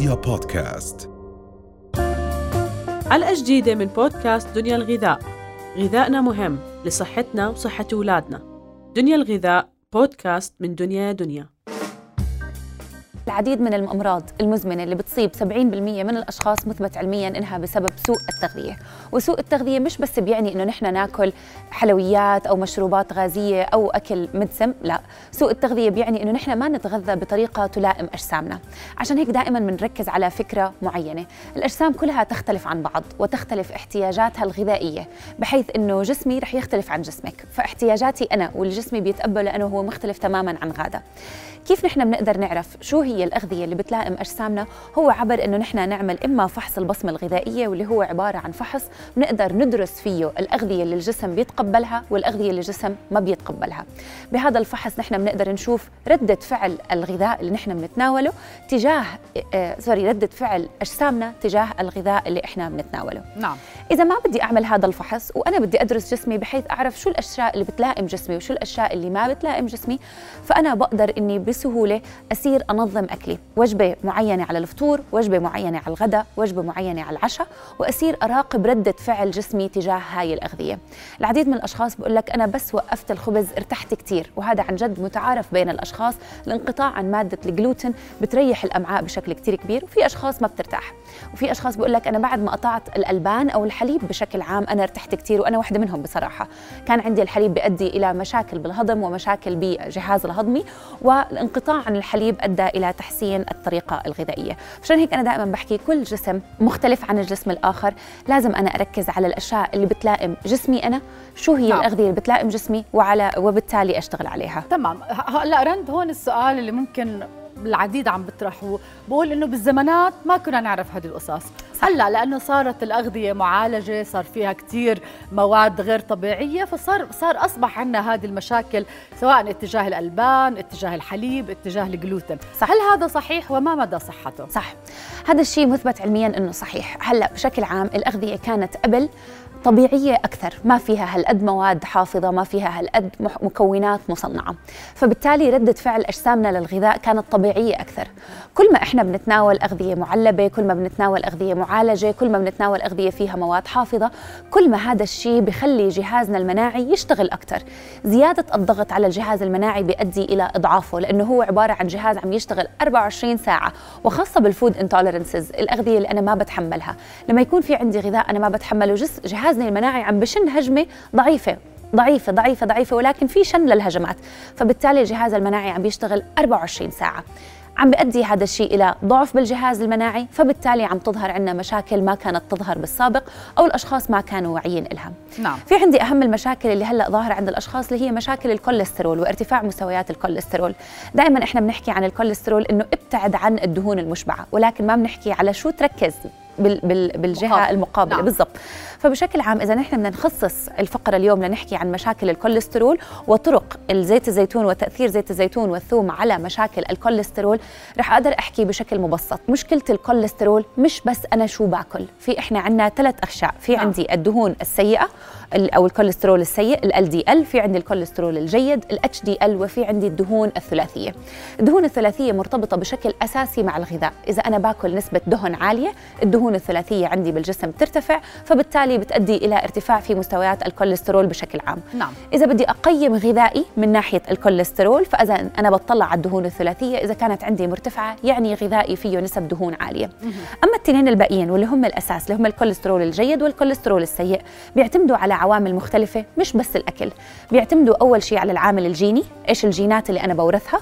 رؤيا بودكاست. حلقة جديدة من بودكاست دنيا الغذاء. غذائنا مهم لصحتنا وصحة أولادنا. دنيا الغذاء بودكاست من دنيا دنيا. العديد من الأمراض المزمنة اللي بتصيب 70% من الأشخاص مثبت علميا إنها بسبب سوء التغذية، وسوء التغذية مش بس بيعني إنه نحن ناكل حلويات أو مشروبات غازية أو أكل مدسم، لا، سوء التغذية بيعني إنه نحن ما نتغذى بطريقة تلائم أجسامنا، عشان هيك دائما بنركز على فكرة معينة، الأجسام كلها تختلف عن بعض وتختلف احتياجاتها الغذائية، بحيث إنه جسمي رح يختلف عن جسمك، فاحتياجاتي أنا والجسمي بيتقبله لأنه هو مختلف تماما عن غادة. كيف نحن بنقدر نعرف شو هي الأغذية اللي بتلائم أجسامنا؟ هو عبر إنه نحن نعمل إما فحص البصمة الغذائية واللي هو عبارة عن فحص بنقدر ندرس فيه الأغذية اللي الجسم بيتقبلها والأغذية اللي الجسم ما بيتقبلها. بهذا الفحص نحن بنقدر نشوف ردة فعل الغذاء اللي نحن بنتناوله تجاه آه سوري ردة فعل أجسامنا تجاه الغذاء اللي إحنا بنتناوله. نعم. إذا ما بدي أعمل هذا الفحص وأنا بدي أدرس جسمي بحيث أعرف شو الأشياء اللي بتلائم جسمي وشو الأشياء اللي ما بتلائم جسمي فأنا بقدر إني بسهولة أسير أنظم أكلي. وجبة معينة على الفطور وجبة معينة على الغداء وجبة معينة على العشاء وأسير أراقب ردة فعل جسمي تجاه هاي الأغذية. العديد من الأشخاص بقول لك أنا بس وقفت الخبز ارتحت كتير وهذا عن جد متعارف بين الأشخاص. الانقطاع عن مادة الجلوتين بتريح الأمعاء بشكل كتير كبير وفي أشخاص ما بترتاح. وفي أشخاص بقول لك أنا بعد ما قطعت الألبان أو الحليب بشكل عام أنا ارتحت كتير وأنا واحدة منهم بصراحة. كان عندي الحليب بيؤدي إلى مشاكل بالهضم ومشاكل بجهاز الهضمي والانقطاع عن الحليب أدى إلى تحسين الطريقة الغذائية. عشان هيك أنا دائما بحكي كل جسم مختلف عن الجسم الآخر لازم أنا أركز على الأشياء اللي بتلائم جسمي أنا. شو هي نعم. الأغذية اللي بتلائم جسمي وعلى وبالتالي أشتغل عليها. تمام. هلا رند هون السؤال اللي ممكن العديد عم بيطرحوه بقول إنه بالزمانات ما كنا نعرف هذه القصص. هلأ لأنه صارت الأغذية معالجة صار فيها كثير مواد غير طبيعية فصار صار أصبح عندنا هذه المشاكل سواء اتجاه الألبان اتجاه الحليب اتجاه الجلوتين. صح. هل هذا صحيح وما مدى صحته؟ صح. هذا الشيء مثبت علميا إنه صحيح. هلأ بشكل عام الأغذية كانت قبل طبيعية أكثر. ما فيها هالقد مواد حافظة ما فيها هالقد مكونات مصنعة. فبالتالي ردة فعل أجسامنا للغذاء كانت طبيعية أكثر. كل ما إحنا بنتناول أغذية معلبة كل ما بنتناول أغذية معالجة كل ما بنتناول أغذية فيها مواد حافظة كل ما هذا الشيء بخلي جهازنا المناعي يشتغل أكثر. زيادة الضغط على الجهاز المناعي بيؤدي إلى إضعافه لأنه هو عبارة عن جهاز عم يشتغل 24 ساعة وخاصة بال food intolerances الأغذية اللي أنا ما بتحملها. لما يكون في عندي غذاء أنا ما بتحمله جس- جهازنا المناعي عم بشن هجمة ضعيفة. ضعيفة ضعيفة ضعيفة ولكن في شن للهجمات. فبالتالي الجهاز المناعي عم بيشتغل 24 ساعة. عم بيؤدي هذا الشيء إلى ضعف بالجهاز المناعي فبالتالي عم تظهر عندنا مشاكل ما كانت تظهر بالسابق أو الأشخاص ما كانوا واعيين إلها. نعم. في عندي أهم المشاكل اللي هلأ ظاهرة عند الأشخاص اللي هي مشاكل الكوليسترول وارتفاع مستويات الكوليسترول. دائما إحنا بنحكي عن الكوليسترول إنه ابتعد عن الدهون المشبعة ولكن ما بنحكي على شو تركز. بالجهة مقابل. المقابلة. نعم. بالضبط. فبشكل عام إذا نحن بدنا نخصص الفقرة اليوم لنحكي عن مشاكل الكوليسترول وطرق الزيت الزيتون وتأثير زيت الزيتون والثوم على مشاكل الكوليسترول رح أقدر أحكي بشكل مبسط. مشكلة الكوليسترول مش بس أنا شو باكل. في إحنا عندنا ثلاث أشياء. في نعم. عندي الدهون السيئة ال- أو الكوليسترول السيء LDL في عندي الكوليسترول الجيد ال HDL وفي عندي الدهون الثلاثية. الدهون الثلاثية مرتبطة بشكل أساسي مع الغذاء. إذا أنا باكل نسبة دهن عالية الدهون الثلاثية عندي بالجسم ترتفع فبالتالي بتؤدي إلى ارتفاع في مستويات الكوليسترول بشكل عام. نعم. إذا بدي أقيم غذائي من ناحية الكوليسترول فإذا أنا بطلع على الدهون الثلاثية إذا كانت عندي مرتفعة يعني غذائي فيه نسب دهون عالية. أما التنين الباقيين واللي هم الأساس اللي هم الكوليسترول الجيد والكوليسترول السيء بيعتمدوا على عوامل مختلفة مش بس الأكل. بيعتمدوا أول شيء على العامل الجيني إيش الجينات اللي أنا بورثها.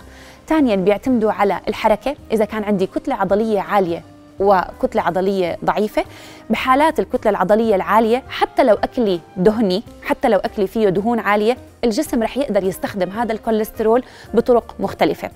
ثانيا بيعتمدوا على الحركة إذا كان عندي كتلة عضلية عالية وكتلة عضلية ضعيفة بحالات الكتلة العضلية العالية حتى لو أكلي دهني حتى لو أكلي فيه دهون عالية الجسم رح يقدر يستخدم هذا الكوليسترول بطرق مختلفة.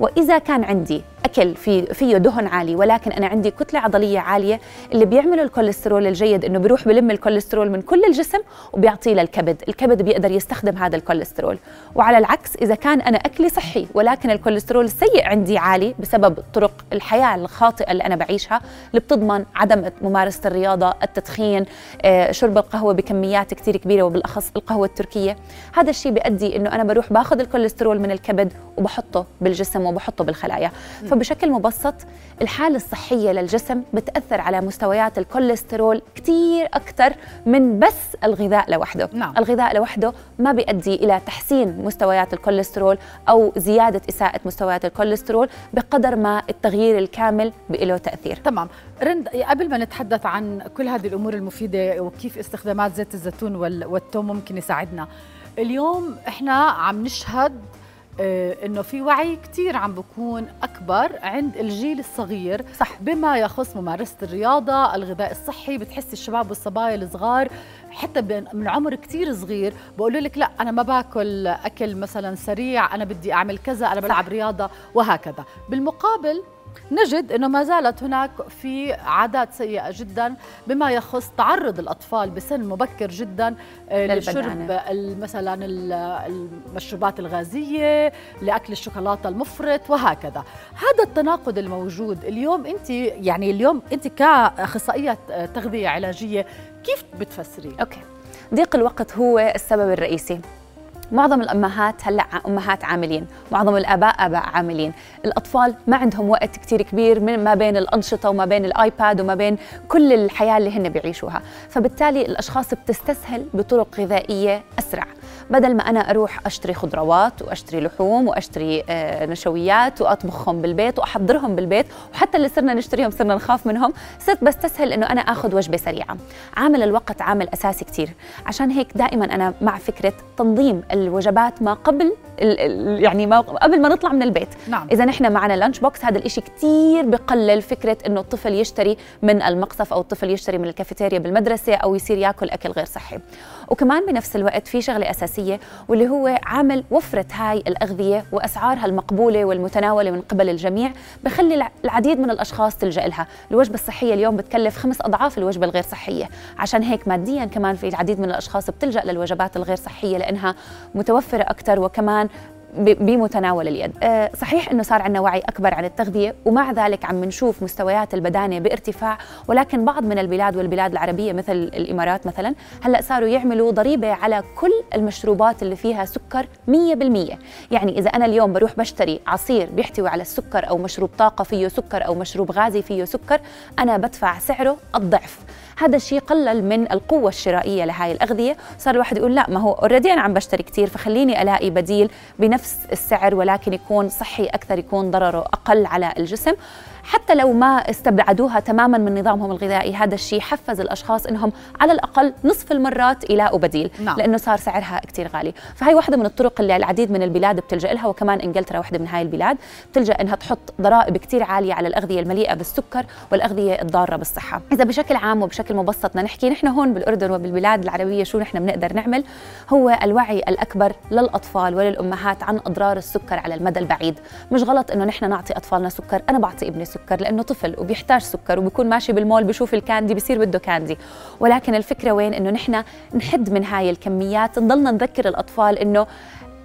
وإذا كان عندي أكل في فيه دهن عالي ولكن أنا عندي كتلة عضلية عالية اللي بيعمله الكوليسترول الجيد إنه بيروح بلم الكوليسترول من كل الجسم وبيعطيه للكبد. الكبد بيقدر يستخدم هذا الكوليسترول. وعلى العكس إذا كان أنا أكلي صحي ولكن الكوليسترول السيء عندي عالي بسبب طرق الحياة الخاطئة اللي أنا بعيشها اللي بتضمن عدم ممارسة الرياضة التدخين آه، شرب القهوة بكميات كتير كبيرة وبالأخص القهوة التركية. هذا الشيء بيؤدي إنه أنا بروح باخذ الكوليسترول من الكبد وبحطه بالجسم وبحطه بالخلايا. فبشكل مبسط الحالة الصحية للجسم بتأثر على مستويات الكوليسترول كثير أكثر من بس الغذاء لوحده. نعم. الغذاء لوحده ما بيؤدي إلى تحسين مستويات الكوليسترول أو زيادة إساءة مستويات الكوليسترول بقدر ما التغيير الكامل له تأثير. تمام. رند قبل ما نتحدث عن كل هذه الأمور المفيدة وكيف استخدامات زيت الزيتون والثوم ممكن يساعدنا اليوم إحنا عم نشهد آه، إنه في وعي كثير عم بكون أكبر عند الجيل الصغير صح. بما يخص ممارسة الرياضة الغذاء الصحي بتحس الشباب والصبايا الصغار حتى من عمر كثير صغير بقولوا لك لا أنا ما باكل أكل مثلا سريع أنا بدي أعمل كذا أنا بلعب صح. رياضة وهكذا بالمقابل نجد إنه ما زالت هناك في عادات سيئة جدا بما يخص تعرض الأطفال بسن مبكر جدا آه، لشرب مثلا المشروبات الغازية لأكل الشوكولاتة المفرط وهكذا. هذا التناقض الموجود اليوم أنت يعني اليوم أنت كأخصائية تغذية علاجية كيف بتفسري أوكي. ضيق الوقت هو السبب الرئيسي. معظم الأمهات هلأ أمهات عاملين معظم الآباء آباء عاملين. الأطفال ما عندهم وقت كثير كبير من ما بين الأنشطة وما بين الآيباد وما بين كل الحياة اللي هن بيعيشوها. فبالتالي الأشخاص بتستسهل بطرق غذائية أسرع. بدل ما أنا أروح أشتري خضروات وأشتري لحوم وأشتري آه، نشويات وأطبخهم بالبيت وأحضرهم بالبيت وحتى اللي صرنا نشتريهم صرنا نخاف منهم صرت بستسهل إنه أنا آخذ وجبة سريعة. عامل الوقت عامل أساسي كثير عشان هيك دائما أنا مع فكرة تنظيم الوجبات ما قبل يعني ما قبل ما نطلع من البيت. نعم. إذا نحن معنا lunch box هذا الإشي كثير بقلل فكرة إنه الطفل يشتري من المقصف أو الطفل يشتري من الكافيتيريا بالمدرسة أو يصير ياكل أكل غير صحي. وكمان بنفس الوقت في شغلة اساسيه واللي هو عامل وفرة هاي الأغذية وأسعارها المقبولة والمتناولة من قبل الجميع بخلي العديد من الأشخاص تلجأ لها. الوجبة الصحية اليوم بتكلف خمس أضعاف الوجبة الغير صحية. عشان هيك ماديا كمان في العديد من الأشخاص بتلجأ للوجبات الغير صحية لأنها متوفرة أكثر وكمان بمتناول اليد. آه، صحيح إنه صار عندنا وعي أكبر عن التغذية ومع ذلك عم نشوف مستويات البدانة بارتفاع ولكن بعض من البلاد والبلاد العربية مثل الإمارات مثلا هلأ صاروا يعملوا ضريبة على كل المشروبات اللي فيها سكر 100% يعني إذا أنا اليوم بروح بشتري عصير بيحتوي على السكر أو مشروب طاقة فيه سكر أو مشروب غازي فيه سكر أنا بدفع سعره الضعف. هذا الشيء قلل من القوة الشرائية لهاي الأغذية. صار الواحد يقول لا ما هو already أنا عم بشتري كثير فخليني ألاقي بديل بنفس السعر ولكن يكون صحي أكثر يكون ضرره أقل على الجسم. حتى لو ما استبعدوها تماما من نظامهم الغذائي هذا الشيء حفز الأشخاص إنهم على الأقل نصف المرات يلاقوا بديل نعم. لأنه صار سعرها كثير غالي. فهي واحدة من الطرق اللي العديد من البلاد بتلجأ لها وكمان انجلترا واحدة من هاي البلاد بتلجأ إنها تحط ضرائب كثير عالية على الأغذية المليئة بالسكر والأغذية الضارة بالصحة. إذا بشكل عام وبشكل مبسط بدنا نحكي نحن هون بالأردن وبالبلاد العربية شو نحن بنقدر نعمل؟ هو الوعي الأكبر للأطفال وللأمهات عن أضرار السكر على المدى البعيد. مش غلط إنه نحن نعطي أطفالنا سكر أنا بعطي ابني سكر لأنه طفل وبيحتاج سكر وبيكون ماشي بالمول بشوف الكاندي بصير بده كاندي. ولكن الفكرة وين؟ إنه نحن نحد من هاي الكميات نضلنا نذكر الأطفال إنه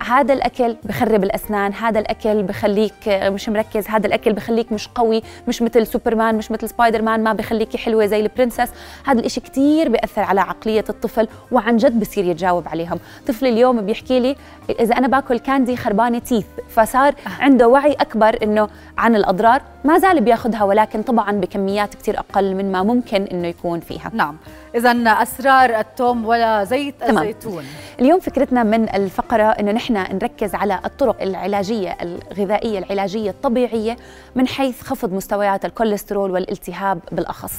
هذا الأكل بخرب الأسنان هذا الأكل بخليك مش مركز هذا الأكل بخليك مش قوي مش مثل سوبرمان مش مثل سبايدر مان ما بخليكي حلوة زي ال princess. هذا الإشي كثير بيأثر على عقلية الطفل وعن جد بصير يتجاوب عليهم. طفل اليوم بيحكي لي إذا أنا باكل candy خربانة teeth فصار عنده وعي أكبر إنه عن الأضرار ما زال بياخذها ولكن طبعا بكميات كثير أقل من ما ممكن إنه يكون فيها. نعم. اذا أسرار التوم ولا زيت تمام. الزيتون. اليوم فكرتنا من الفقرة إنه نحن نركز على الطرق العلاجية الغذائية العلاجية الطبيعية من حيث خفض مستويات الكوليسترول والالتهاب بالأخص.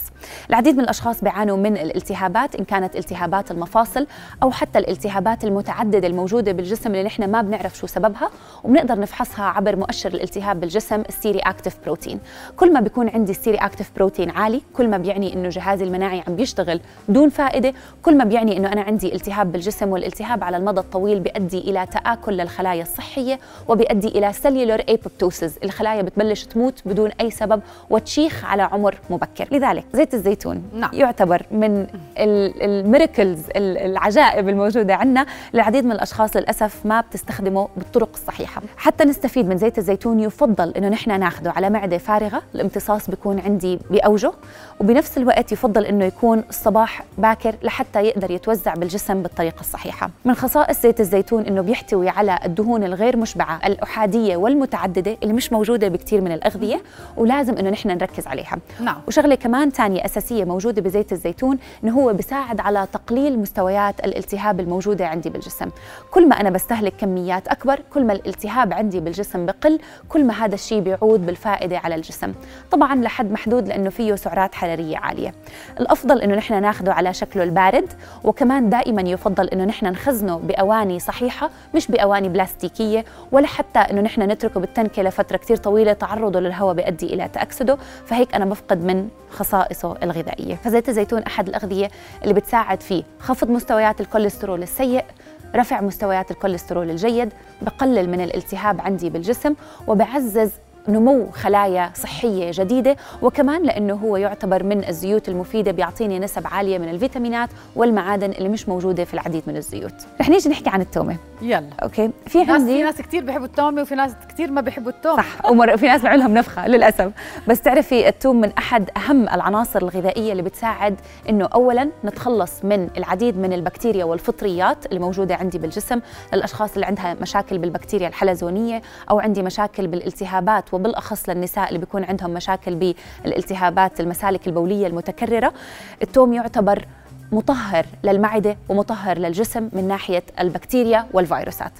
العديد من الأشخاص بيعانوا من الالتهابات إن كانت التهابات المفاصل أو حتى الالتهابات المتعددة الموجودة بالجسم اللي نحن ما بنعرف شو سببها وبنقدر نفحصها عبر مؤشر الالتهاب بالجسم ال C-reactive protein. كل ما بيكون عندي ال C-reactive protein عالي كل ما بيعني إنه جهازي المناعي عم بيشتغل دون فائدة. كل ما بيعني إنه أنا عندي التهاب بالجسم والالتهاب على المدى الطويل بيؤدي إلى تآكل للخلايا الصحية وبيؤدي إلى cellular apoptosis الخلايا بتبلش تموت بدون أي سبب وتشيخ على عمر مبكر. لذلك زيت الزيتون نعم. يعتبر من ال miracles العجائب الموجودة عندنا العديد من الأشخاص للأسف ما بتستخدمه بالطرق الصحيحة. حتى نستفيد من زيت الزيتون يفضل إنه نحن ناخذه على معدة فارغة. الامتصاص بيكون عندي بأوجه. وبنفس الوقت يفضل إنه يكون الصباح صباح باكر لحتى يقدر يتوزع بالجسم بالطريقة الصحيحة. من خصائص زيت الزيتون أنه بيحتوي على الدهون الغير مشبعة الأحادية والمتعددة اللي مش موجودة بكثير من الأغذية ولازم أنه نحن نركز عليها. نعم. وشغلة كمان ثانية أساسية موجودة بزيت الزيتون إنه هو بيساعد على تقليل مستويات الالتهاب الموجودة عندي بالجسم. كل ما أنا بستهلك كميات أكبر كل ما الالتهاب عندي بالجسم بقل كل ما هذا الشيء بيعود بالفائدة على الجسم. طبعا لحد محدود لأنه فيه سعرات حرارية عالية. الأفضل إنه نحن ناخذه على شكله البارد. وكمان دائما يفضل إنه نحن نخزنه بأواني صحيحة مش بأواني بلاستيكية ولا حتى إنه نحن نتركه بالتنكة لفترة كثير طويلة تعرضه للهواء بيؤدي إلى تأكسده. فهيك أنا بفقد من خصائصه الغذائية. فزيت الزيتون أحد الأغذية اللي بتساعد في خفض مستويات الكوليسترول السيء رفع مستويات الكوليسترول الجيد بقلل من الالتهاب عندي بالجسم وبعزز نمو خلايا صحية جديدة وكمان لأنه هو يعتبر من الزيوت المفيدة بيعطيني نسب عالية من الفيتامينات والمعادن اللي مش موجودة في العديد من الزيوت. رح نيجي نحكي عن التومة. يلا. okay. في ناس في عندي ناس كثير بيحبوا التومة وفي ناس كثير ما بيحبوا التومة. صح. ومر في ناس بيعملوا لهم نفخة للأسف. بس تعرفي الثوم من أحد أهم العناصر الغذائية اللي بتساعد إنه اولا نتخلص من العديد من البكتيريا والفطريات اللي موجودة عندي بالجسم. للأشخاص اللي عندها مشاكل بالبكتيريا الحلزونية أو عندي مشاكل بالالتهابات وبالأخص للنساء اللي بيكون عندهم مشاكل بالالتهابات المسالك البولية المتكررة الثوم يعتبر مطهر للمعدة ومطهر للجسم من ناحية البكتيريا والفيروسات.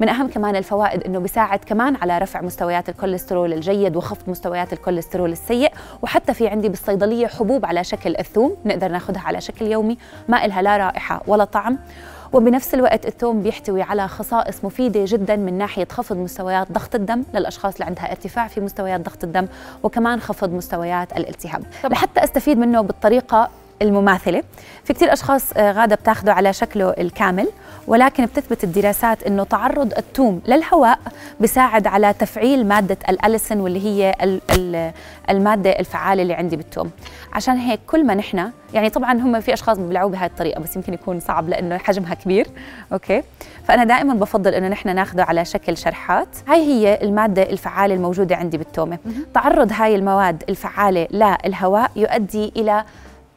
من أهم كمان الفوائد أنه بيساعد كمان على رفع مستويات الكوليسترول الجيد وخفض مستويات الكوليسترول السيء. وحتى في عندي بالصيدلية حبوب على شكل الثوم نقدر ناخذها على شكل يومي ما إلها لا رائحة ولا طعم. وبنفس الوقت الثوم بيحتوي على خصائص مفيدة جدا من ناحية خفض مستويات ضغط الدم للأشخاص اللي عندها ارتفاع في مستويات ضغط الدم وكمان خفض مستويات الالتهاب طبعاً. لحتى أستفيد منه بالطريقة المماثلة في كثير أشخاص آه، غادة بتاخده على شكله الكامل ولكن بتثبت الدراسات أنه تعرض الثوم للهواء بيساعد على تفعيل مادة الأليسن واللي هي ال- ال- المادة الفعالة اللي عندي بالثوم عشان هيك كل ما نحن يعني طبعا هم في أشخاص بيبلعوه بهاي الطريقة بس يمكن يكون صعب لأنه حجمها كبير. okay؟ فأنا دائما بفضل أنه نحن ناخده على شكل شرحات. هاي هي المادة الفعالة الموجودة عندي بالتومة. تعرض هاي المواد الفعالة للهواء يؤدي إلى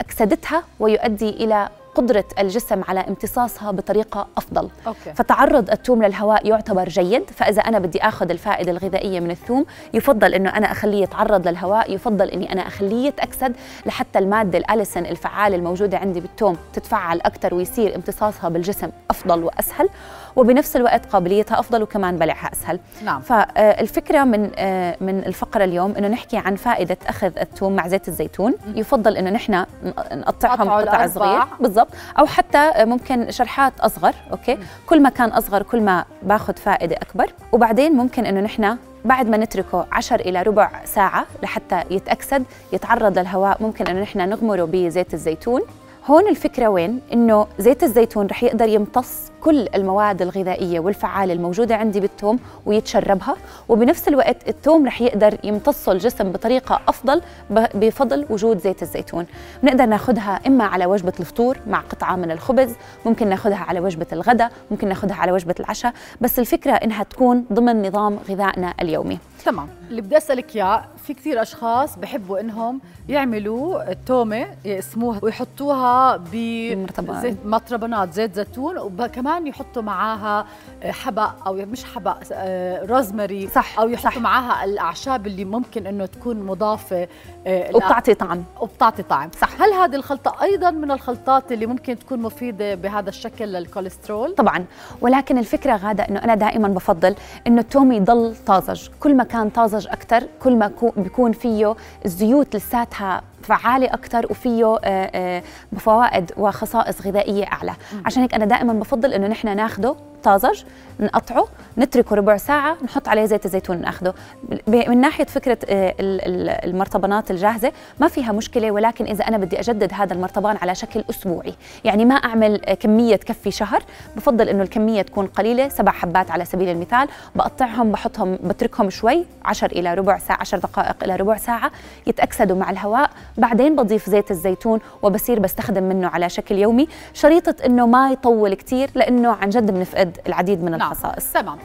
أكسدتها ويؤدي إلى قدرة الجسم على امتصاصها بطريقة أفضل. okay. فتعرض الثوم للهواء يعتبر جيد فإذا أنا بدي أخذ الفائدة الغذائية من الثوم يفضل أنه أنا أخليه يتعرض للهواء يفضل أني أنا أخليه يتأكسد لحتى المادة الأليسن الفعالة الموجودة عندي بالثوم تتفعل أكثر ويصير امتصاصها بالجسم أفضل وأسهل. وبنفس الوقت قابليتها أفضل وكمان بلعها أسهل نعم. فالفكرة من آه، من الفقرة اليوم إنه نحكي عن فائدة أخذ الثوم مع زيت الزيتون. يفضل إنه نحن نقطعهم قطع. صغير. بالضبط. أو حتى ممكن شرحات أصغر أوكي؟ كل ما كان أصغر كل ما باخذ فائدة أكبر. وبعدين ممكن إنه نحن بعد ما نتركه 10 إلى ربع ساعة لحتى يتأكسد يتعرض للهواء ممكن إنه نحن نغمره بزيت الزيتون. هون الفكرة وين؟ إنه زيت الزيتون رح يقدر يمتص كل المواد الغذائية والفعالة الموجودة عندي بالثوم ويتشربها وبنفس الوقت الثوم رح يقدر يمتصه الجسم بطريقة أفضل بفضل وجود زيت الزيتون. بنقدر ناخدها إما على وجبة الفطور مع قطعة من الخبز ممكن ناخدها على وجبة الغداء ممكن ناخدها على وجبة العشاء بس الفكرة إنها تكون ضمن نظام غذائنا اليومي. تمام. اللي بدي أسألك إياه في كثير أشخاص بحبوا إنهم يعملوا التومه يقسموها ويحطوها. بزيت مطربانات زيت زيتون وكمان يحطوا معاها حبق أو مش حبق آه، روزماري صح، أو يحطوا صح. معاها الأعشاب اللي ممكن إنه تكون مضافة آه، وبتعطي طعم وبتعطي طعم صح. هل هذه الخلطة أيضا من الخلطات اللي ممكن تكون مفيدة بهذا الشكل للكوليسترول طبعا ولكن الفكرة غادة إنه أنا دائما بفضل إنه التوم يضل طازج كل ما كان طازج أكثر كل ما كو- بيكون فيه الزيوت لساتها فعالة أكثر وفيه آه، آه، فوائد وخصائص غذائية أعلى. عشان هيك أنا دائما بفضل إنه نحن ناخده طازج نقطعه نتركه ربع ساعة نحط عليه زيت الزيتون ناخده. من ناحية فكرة آه، ال- ال- المرطبانات الجاهزة ما فيها مشكلة ولكن إذا أنا بدي أجدد هذا المرطبان على شكل أسبوعي. يعني ما أعمل كمية تكفي شهر. بفضل إنه الكمية تكون قليلة سبع حبات على سبيل المثال. بقطعهم بحطهم بتركهم شوي 10 إلى ربع ساعة 10 دقائق إلى ربع ساعة. يتأكسدوا مع الهواء. بعدين بضيف زيت الزيتون وبصير بستخدم منه على شكل يومي. شريطة إنه ما يطول كتير لأنه عن جد بنفقد العديد من الخصائص. تمام.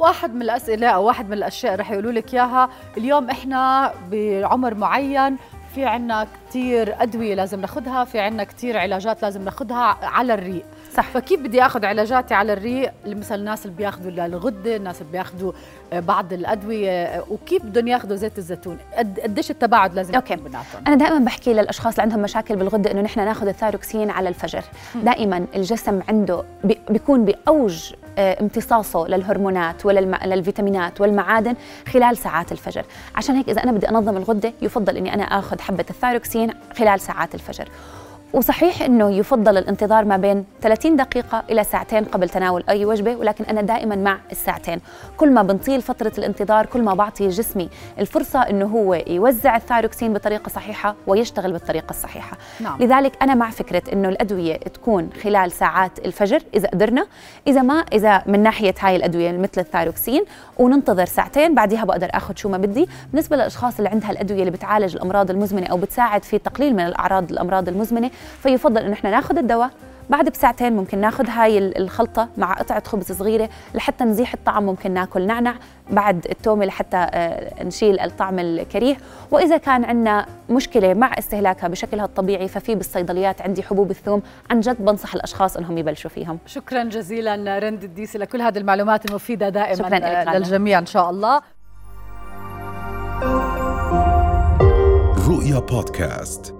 واحد من الأسئلة أو واحد من الأشياء رح يقولوا لك إياها. اليوم إحنا بعمر معين في عنا كثير أدوية لازم ناخذها في عنا كثير علاجات لازم ناخذها على الريق. صح. فكيف بدي آخذ علاجاتي على الريق؟ مثلا الناس اللي بياخذوا للغدة الناس اللي بياخذوا آه، بعض الأدوية آه، وكيف بدهم ياخذوا زيت الزيتون؟ قد قديش التباعد لازم okay. يكون بيناتهم؟ أنا دائما بحكي للأشخاص اللي عندهم مشاكل بالغدة إنه نحن ناخذ الثايروكسين على الفجر. دائما الجسم عنده بي- بيكون بأوج امتصاصه للهرمونات وللفيتامينات والمعادن خلال ساعات الفجر. عشان هيك إذا أنا بدي أنظم الغدة يفضل إني أنا آخذ حبة الثايروكسين خلال ساعات الفجر. وصحيح إنه يفضل الانتظار ما بين 30 دقيقة إلى ساعتين قبل تناول أي وجبة ولكن أنا دائما مع الساعتين. كل ما بنطيل فترة الانتظار كل ما بعطي جسمي الفرصة إنه هو يوزع الثايروكسين بطريقة صحيحة ويشتغل بالطريقة الصحيحة. نعم. لذلك أنا مع فكرة إنه الأدوية تكون خلال ساعات الفجر إذا قدرنا إذا ما إذا من ناحية هاي الأدوية مثل الثايروكسين وننتظر ساعتين بعدها بقدر أخذ شو ما بدي. بالنسبة للأشخاص اللي عندها الأدوية اللي بتعالج الأمراض المزمنة أو بتساعد في تقليل من الأعراض الأمراض المزمنة فيفضل إنه إحنا ناخذ الدواء. بعد بساعتين ممكن ناخذ هاي ال- الخلطة مع قطعة خبز صغيرة لحتى نزيح الطعم ممكن ناكل نعنع بعد التومة لحتى آه، نشيل الطعم الكريه وإذا كان عندنا مشكلة مع استهلاكها بشكلها الطبيعي ففي بالصيدليات عندي حبوب الثوم عن جد بنصح الأشخاص أنهم يبلشوا فيهم. شكرا جزيلا رند الديسي لكل هذه المعلومات المفيده دائما شكراً. للجميع إن شاء الله. رؤيا بودكاست.